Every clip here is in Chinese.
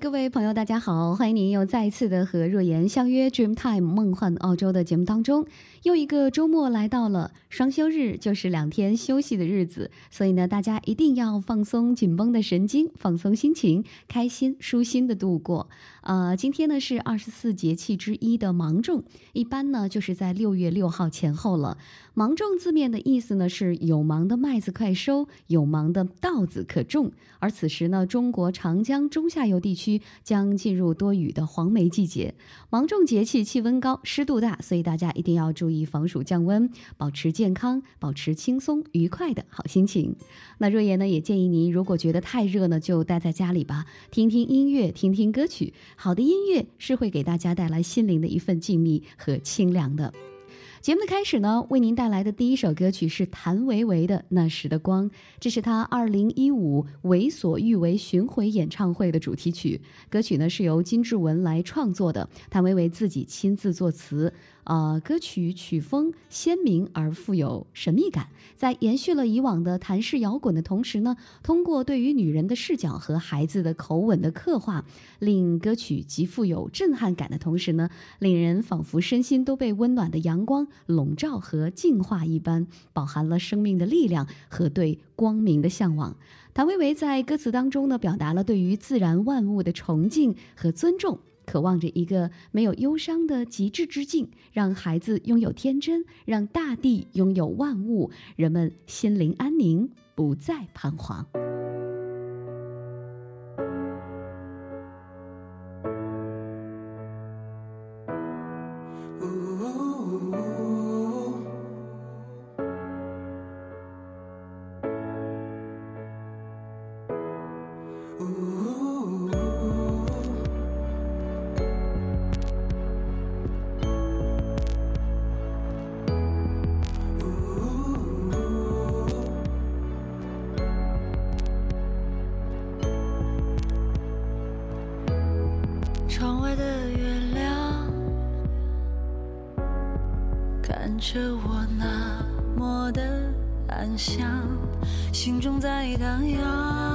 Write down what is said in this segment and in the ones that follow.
各位朋友，大家好，欢迎您又再一次的和若言相约 Dreamtime 梦幻澳洲的节目当中。又一个周末来到了，双休日就是两天休息的日子，所以呢，大家一定要放松紧绷的神经，放松心情，开心舒心的度过。呃，今天呢是二十四节气之一的芒种，一般呢就是在六月六号前后了。芒种字面的意思呢是有芒的麦子快收，有芒的稻子可种。而此时呢，中国长江中下游地区将进入多雨的黄梅季节。芒种节气气温高，湿度大，所以大家一定要注意防暑降温，保持健康，保持轻松愉快的好心情。那若言呢也建议您，如果觉得太热呢，就待在家里吧，听听音乐，听听歌曲。好的音乐是会给大家带来心灵的一份静谧和清凉的。节目的开始呢，为您带来的第一首歌曲是谭维维的《那时的光》，这是他二零一五为所欲为巡回演唱会的主题曲。歌曲呢是由金志文来创作的，谭维维自己亲自作词。呃，歌曲曲风鲜明而富有神秘感，在延续了以往的谭式摇滚的同时呢，通过对于女人的视角和孩子的口吻的刻画，令歌曲极富有震撼感的同时呢，令人仿佛身心都被温暖的阳光笼罩和净化一般，饱含了生命的力量和对光明的向往。谭维维在歌词当中呢，表达了对于自然万物的崇敬和尊重。渴望着一个没有忧伤的极致之境，让孩子拥有天真，让大地拥有万物，人们心灵安宁，不再彷徨。着我那么的安详，心中在荡漾，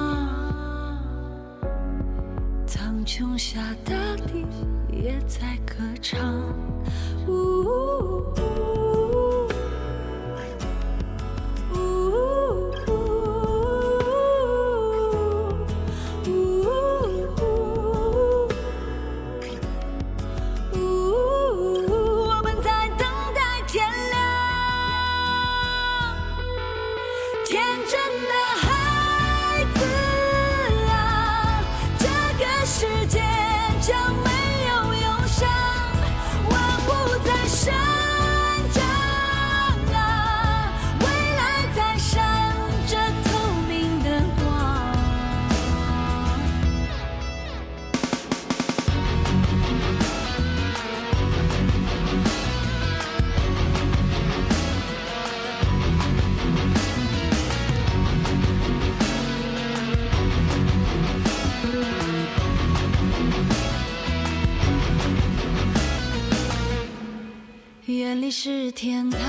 是天堂，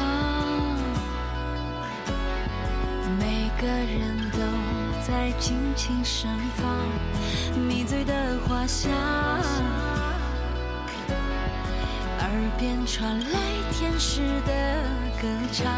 每个人都在尽情盛放，迷醉的花香，耳边传来天使的歌唱。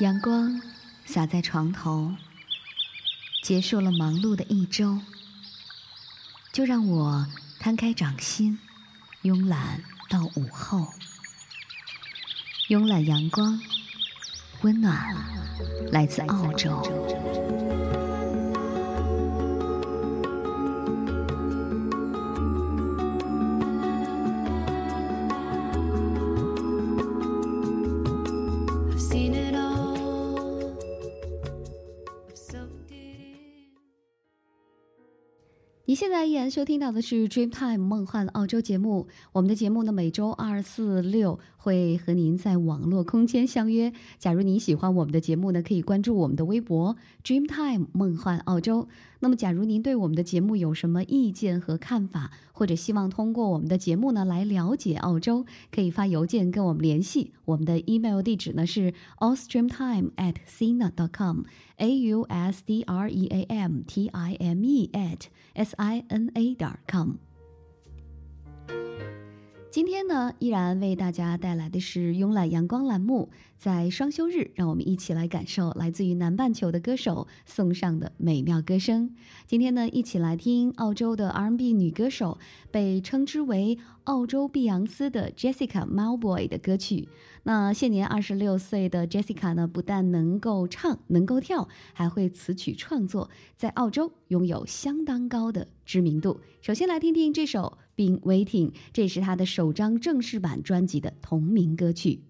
阳光洒在床头，结束了忙碌的一周，就让我摊开掌心，慵懒到午后。慵懒阳光，温暖来自澳洲。现在依然收听到的是《Dreamtime 梦幻澳洲》节目。我们的节目呢，每周二、四、六会和您在网络空间相约。假如您喜欢我们的节目呢，可以关注我们的微博 “Dreamtime 梦幻澳洲”。那么，假如您对我们的节目有什么意见和看法，或者希望通过我们的节目呢来了解澳洲，可以发邮件跟我们联系。我们的 email 地址呢是 australiantime@sina.com，a u s d r e a m t i m e at s i n a 点 com。今天呢，依然为大家带来的是慵懒阳光栏目。在双休日，让我们一起来感受来自于南半球的歌手送上的美妙歌声。今天呢，一起来听澳洲的 R&B 女歌手，被称之为“澳洲碧昂斯”的 Jessica Malboy 的歌曲。那现年二十六岁的 Jessica 呢，不但能够唱，能够跳，还会词曲创作，在澳洲拥有相当高的知名度。首先来听听这首。并 Waiting，这是他的首张正式版专辑的同名歌曲。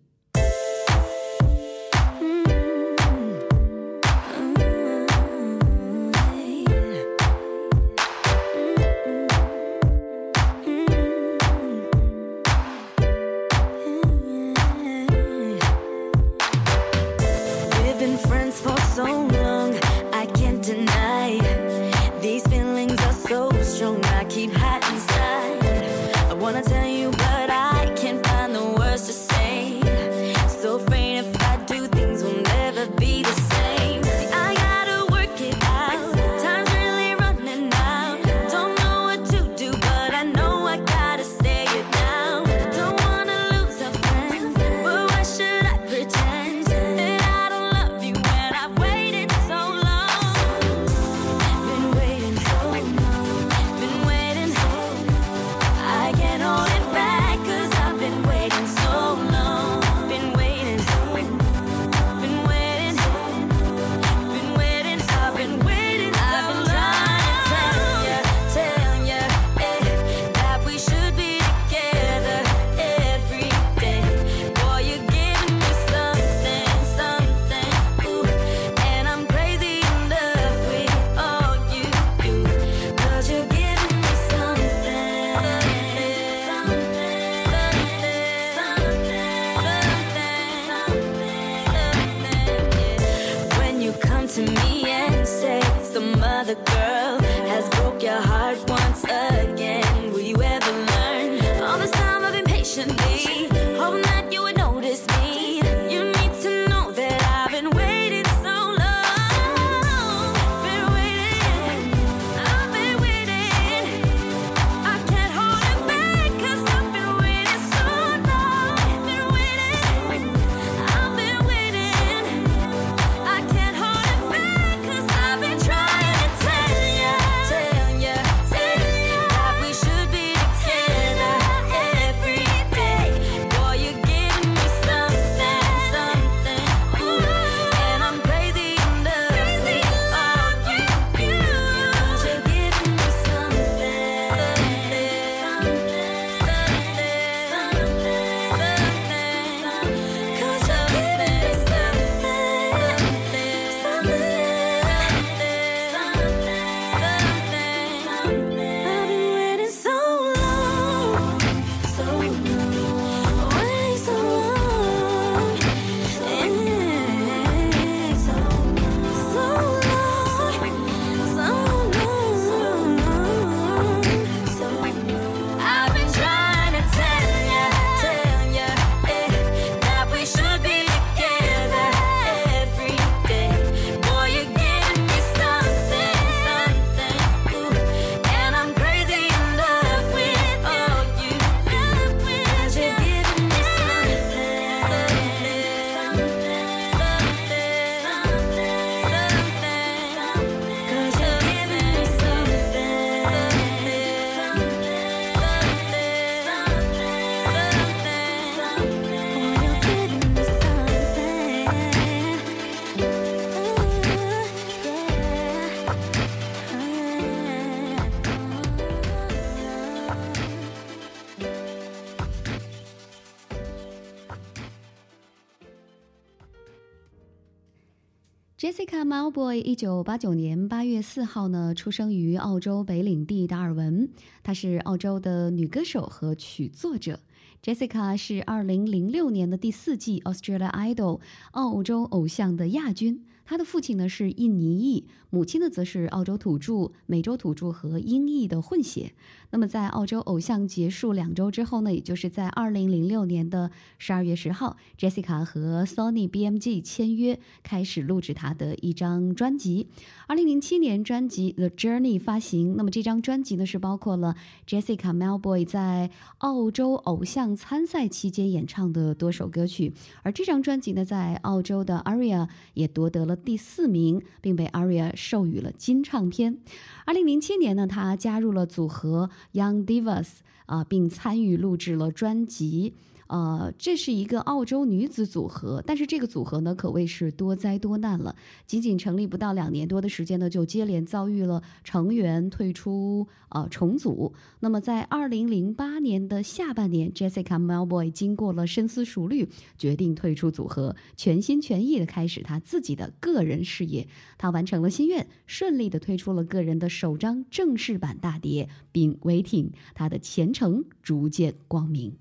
Jessica Malboy，一九八九年八月四号呢，出生于澳洲北领地达尔文。她是澳洲的女歌手和曲作者。Jessica 是二零零六年的第四季 Australia Idol 澳洲偶像的亚军。他的父亲呢是印尼裔，母亲呢则是澳洲土著、美洲土著和英裔的混血。那么，在澳洲偶像结束两周之后呢，也就是在二零零六年的十二月十号，Jessica 和 Sony BMG 签约，开始录制她的一张专辑。二零零七年，专辑《The Journey》发行。那么，这张专辑呢，是包括了 Jessica Mauboy 在澳洲偶像参赛期间演唱的多首歌曲。而这张专辑呢，在澳洲的 ARIA 也夺得了第四名，并被 ARIA 授予了金唱片。二零零七年呢，她加入了组合。Young Divas 啊，并参与录制了专辑。呃，这是一个澳洲女子组合，但是这个组合呢，可谓是多灾多难了。仅仅成立不到两年多的时间呢，就接连遭遇了成员退出、呃重组。那么在二零零八年的下半年，Jessica Mauboy 经过了深思熟虑，决定退出组合，全心全意的开始她自己的个人事业。她完成了心愿，顺利的推出了个人的首张正式版大碟，并 waiting，她的前程逐渐光明。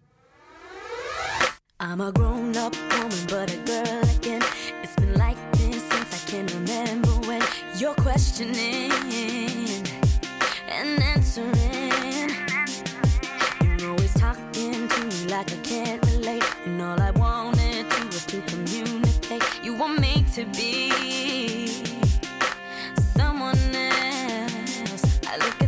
I'm a grown up woman, but a girl again. It's been like this since I can remember when you're questioning and answering. You're always talking to me like I can't relate, and all I wanted to was to communicate. You want me to be someone else. I look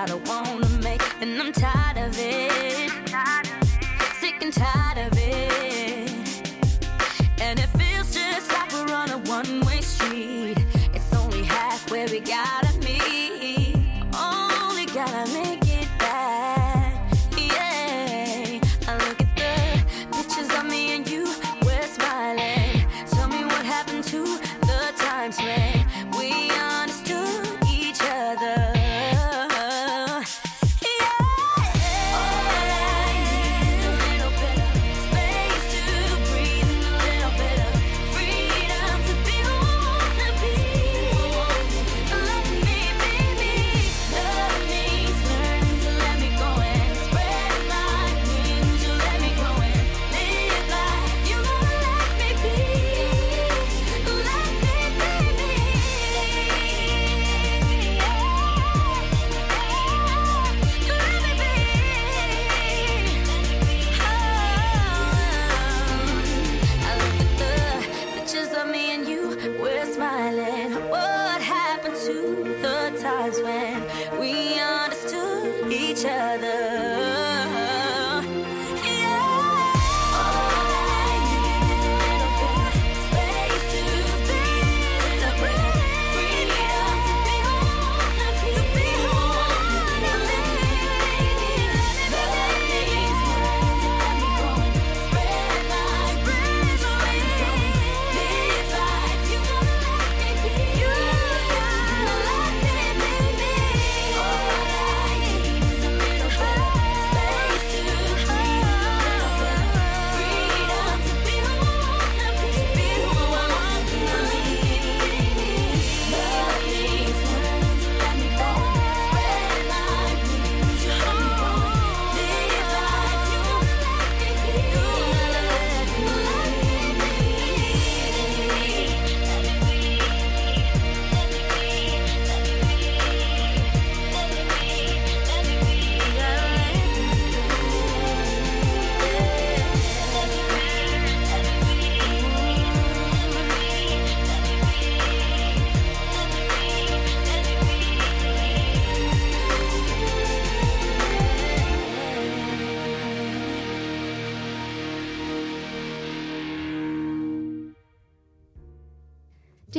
I don't wanna make, and I'm tired of it. Sick and tired of it.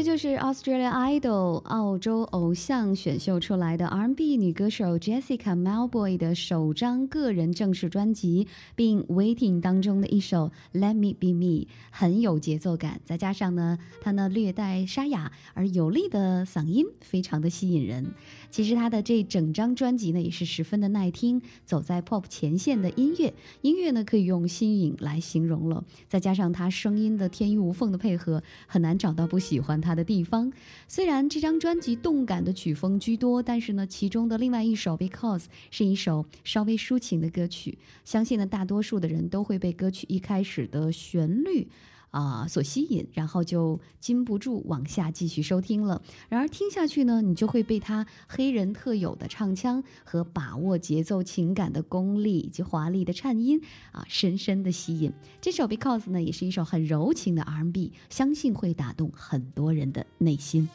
就是 Australia Idol 澳洲偶像选秀出来的 R&B 女歌手 Jessica Malboy 的首张个人正式专辑，并 Waiting 当中的一首 Let Me Be Me 很有节奏感，再加上呢，她呢略带沙哑而有力的嗓音，非常的吸引人。其实她的这整张专辑呢，也是十分的耐听，走在 Pop 前线的音乐，音乐呢可以用新颖来形容了，再加上她声音的天衣无缝的配合，很难找到不喜欢她的地方。虽然这张专辑动感的曲风居多，但是呢，其中的另外一首《Because》是一首稍微抒情的歌曲，相信呢，大多数的人都会被歌曲一开始的旋律。啊、所吸引，然后就禁不住往下继续收听了。然而听下去呢，你就会被他黑人特有的唱腔和把握节奏情感的功力以及华丽的颤音啊，深深的吸引。这首《Because》呢，也是一首很柔情的 R&B，相信会打动很多人的内心。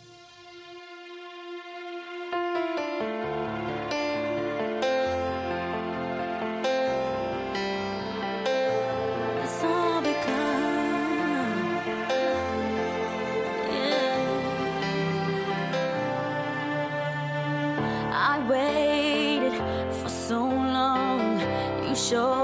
show.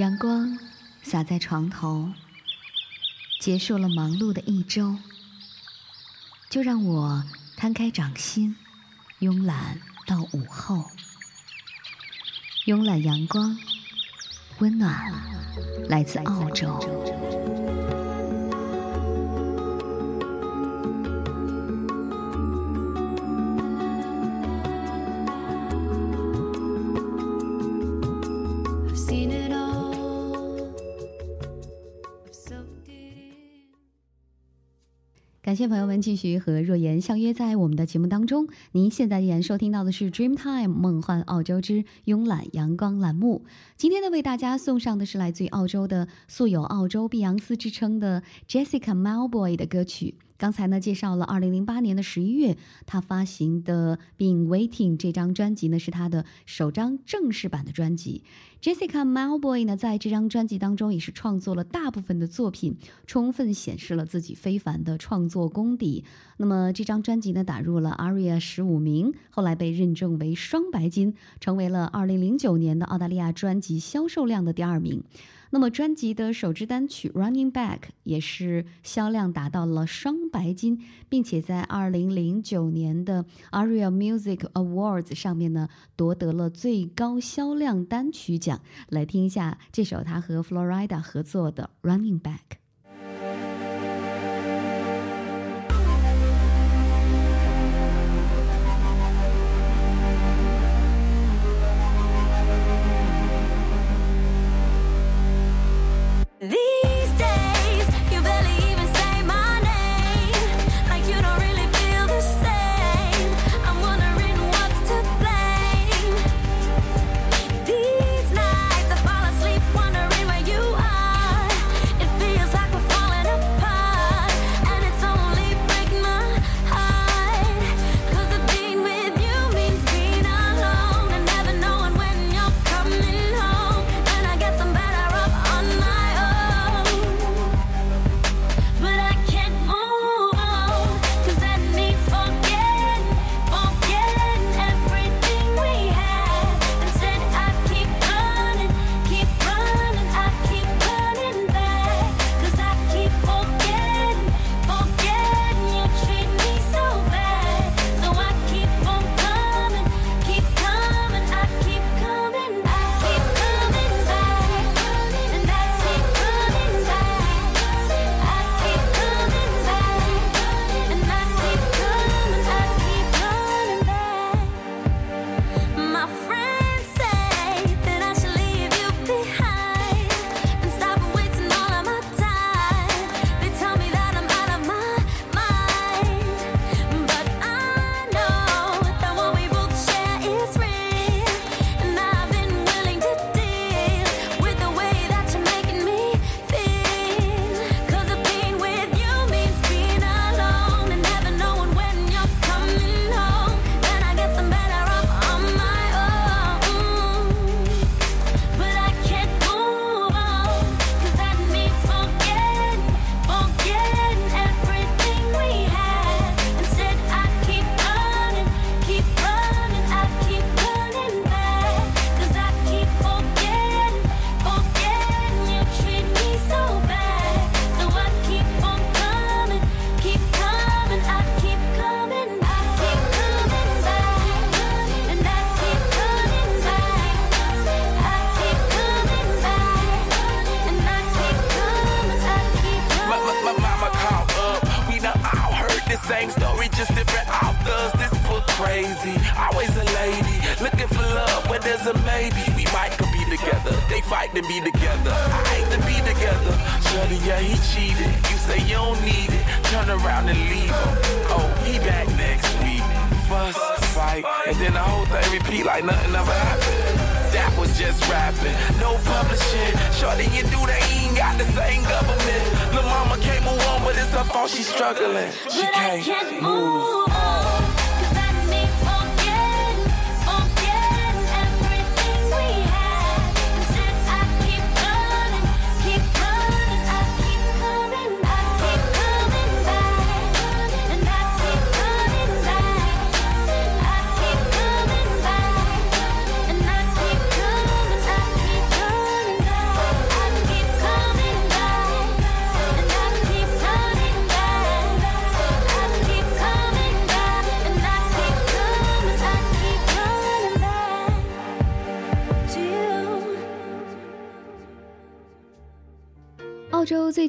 阳光洒在床头，结束了忙碌的一周，就让我摊开掌心，慵懒到午后。慵懒阳光，温暖来自澳洲。感谢朋友们继续和若言相约在我们的节目当中。您现在依然收听到的是《Dreamtime 梦幻澳洲之慵懒阳光》栏目。今天呢，为大家送上的是来自于澳洲的素有“澳洲碧昂斯”之称的 Jessica Malboy 的歌曲。刚才呢，介绍了2008年的11月，他发行的《Been Waiting》这张专辑呢，是他的首张正式版的专辑。Jessica Malboy 呢，在这张专辑当中也是创作了大部分的作品，充分显示了自己非凡的创作功底。那么这张专辑呢，打入了 ARIA 十五名，后来被认证为双白金，成为了2009年的澳大利亚专辑销售量的第二名。那么专辑的首支单曲《Running Back》也是销量达到了双白金，并且在二零零九年的 ARIA Music Awards 上面呢夺得了最高销量单曲奖。来听一下这首他和 Florida 合作的《Running Back》。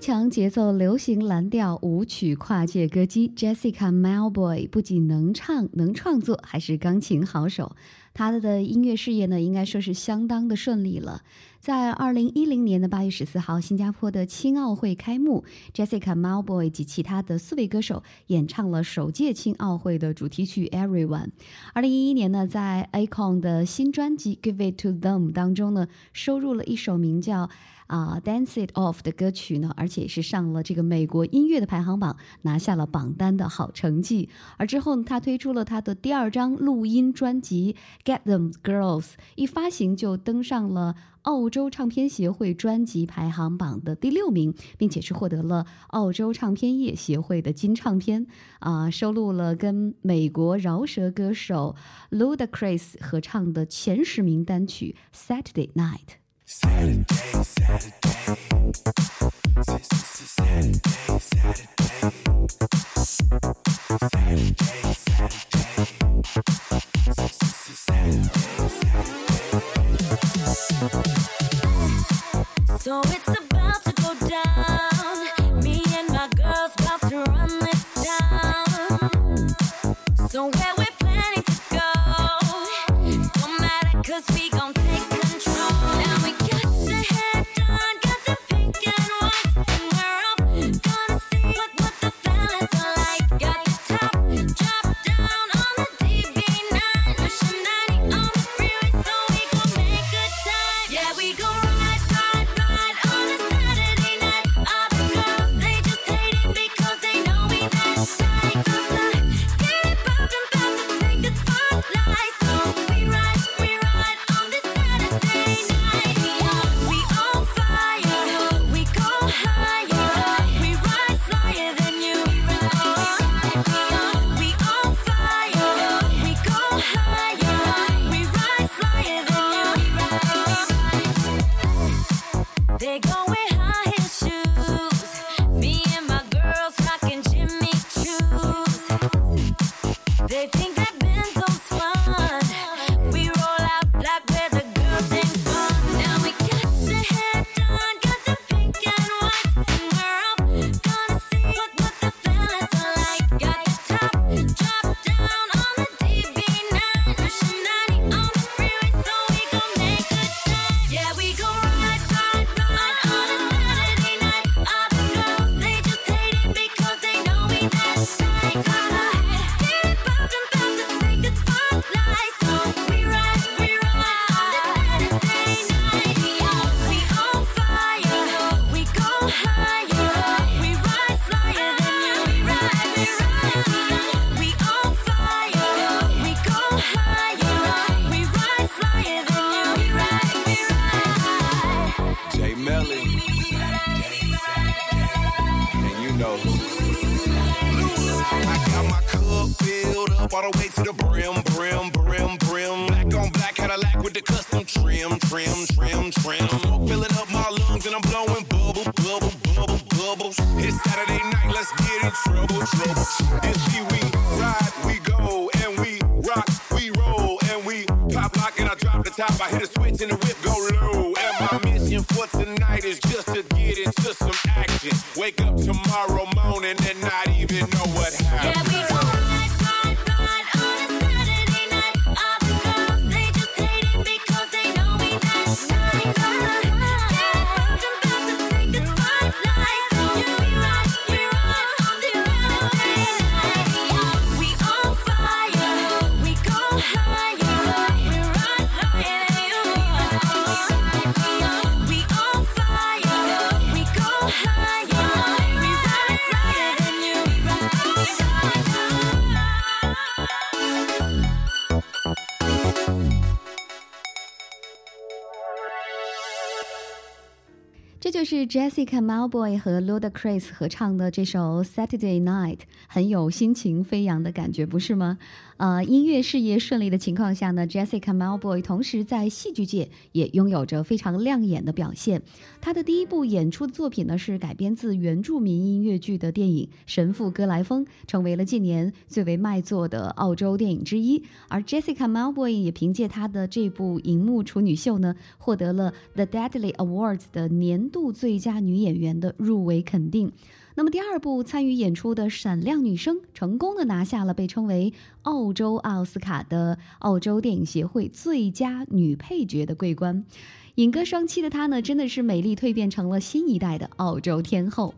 强节奏流行蓝调舞曲跨界歌姬 Jessica Malboy 不仅能唱能创作，还是钢琴好手。她的音乐事业呢，应该说是相当的顺利了。在二零一零年的八月十四号，新加坡的青奥会开幕，Jessica Malboy 及其他的四位歌手演唱了首届青奥会的主题曲《Everyone》。二零一一年呢，在 Akon 的新专辑《Give It to Them》当中呢，收录了一首名叫。啊、Dance It Off 的歌曲呢，而且是上了这个美国音乐的排行榜，拿下了榜单的好成绩。而之后呢，他推出了他的第二张录音专辑《Get Them Girls》，一发行就登上了澳洲唱片协会专辑排行榜的第六名，并且是获得了澳洲唱片业协会的金唱片。啊、收录了跟美国饶舌歌手 Ludacris 合唱的前十名单曲《Saturday Night》。Saturday, Saturday, Saturday, Saturday. Bubble, bubble, bubble, bubbles. It's Saturday night, let's get in trouble, trouble. See, we ride, we go, and we rock, we roll, and we pop lock and I drop the top. I hit a switch and the whip go low. And my mission for tonight is just to get into some action. Wake up tomorrow Jessica Malboy 和 Ludacris 合唱的这首《Saturday Night》，很有心情飞扬的感觉，不是吗？呃，音乐事业顺利的情况下呢，Jessica Malboy 同时在戏剧界也拥有着非常亮眼的表现。她的第一部演出的作品呢是改编自原住民音乐剧的电影《神父哥来风》，成为了近年最为卖座的澳洲电影之一。而 Jessica Malboy 也凭借她的这部荧幕处女秀呢，获得了 The Deadly Awards 的年度最佳女演员的入围肯定。那么第二部参与演出的《闪亮女生》成功的拿下了被称为澳洲奥斯卡的澳洲电影协会最佳女配角的桂冠。影歌双栖的她呢，真的是美丽蜕变成了新一代的澳洲天后。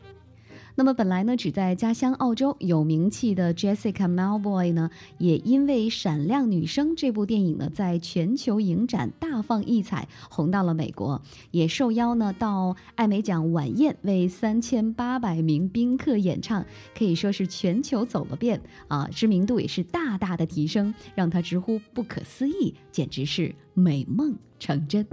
那么本来呢，只在家乡澳洲有名气的 Jessica Malboy 呢，也因为《闪亮女生》这部电影呢，在全球影展大放异彩，红到了美国，也受邀呢到艾美奖晚宴为三千八百名宾客演唱，可以说是全球走了遍啊，知名度也是大大的提升，让她直呼不可思议，简直是美梦成真。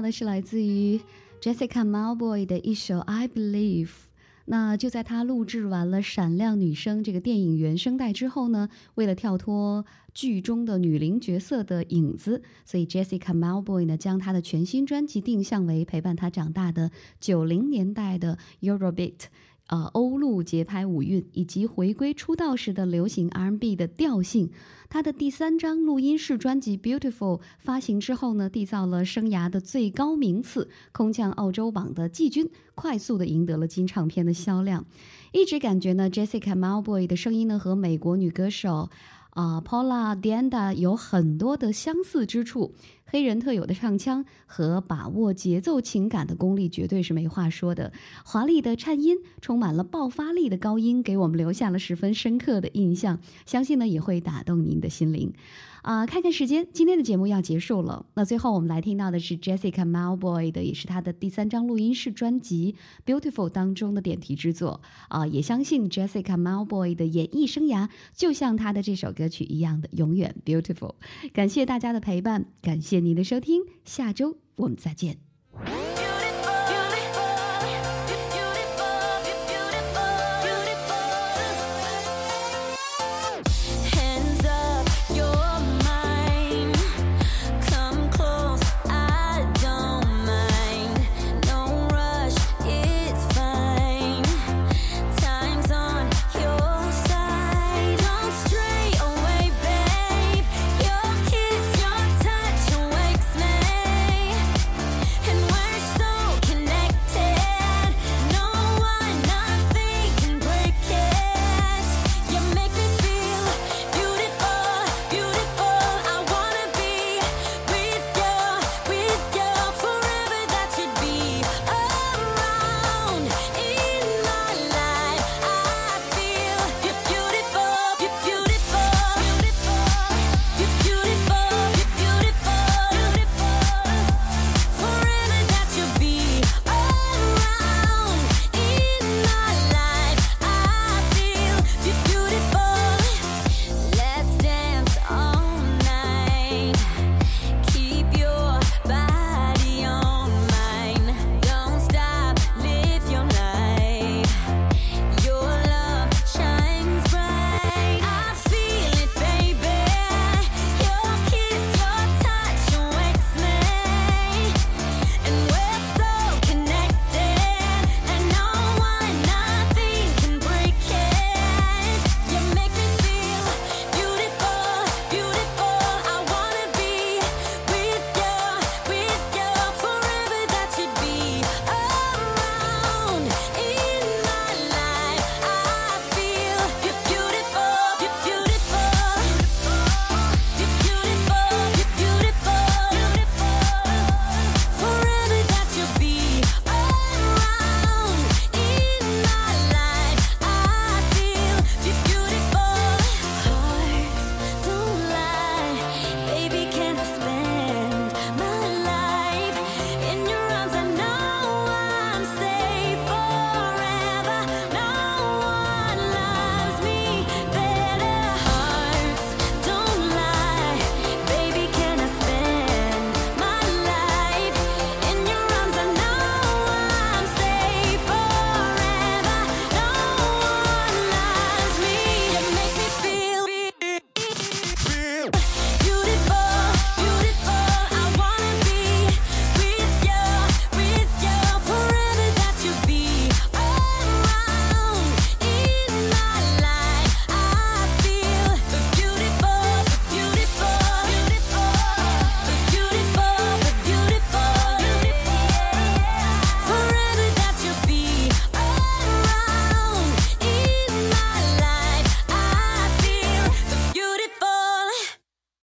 到的是来自于 Jessica Malboy 的一首《I Believe》。那就在她录制完了《闪亮女声》这个电影原声带之后呢，为了跳脱剧中的女伶角色的影子，所以 Jessica Malboy 呢将她的全新专辑定向为陪伴她长大的九零年代的 Eurobeat。呃，欧陆节拍舞韵以及回归出道时的流行 R&B 的调性，他的第三张录音室专辑《Beautiful》发行之后呢，缔造了生涯的最高名次，空降澳洲榜的季军，快速的赢得了金唱片的销量。一直感觉呢，Jessica Malboy 的声音呢和美国女歌手。啊、p a u l a Dianda 有很多的相似之处，黑人特有的唱腔和把握节奏情感的功力绝对是没话说的。华丽的颤音，充满了爆发力的高音，给我们留下了十分深刻的印象，相信呢也会打动您的心灵。啊、看看时间，今天的节目要结束了。那最后我们来听到的是 Jessica Malboy 的，也是她的第三张录音室专辑《Beautiful》当中的点题之作。啊、也相信 Jessica Malboy 的演艺生涯就像她的这首歌曲一样的永远 beautiful。感谢大家的陪伴，感谢您的收听，下周我们再见。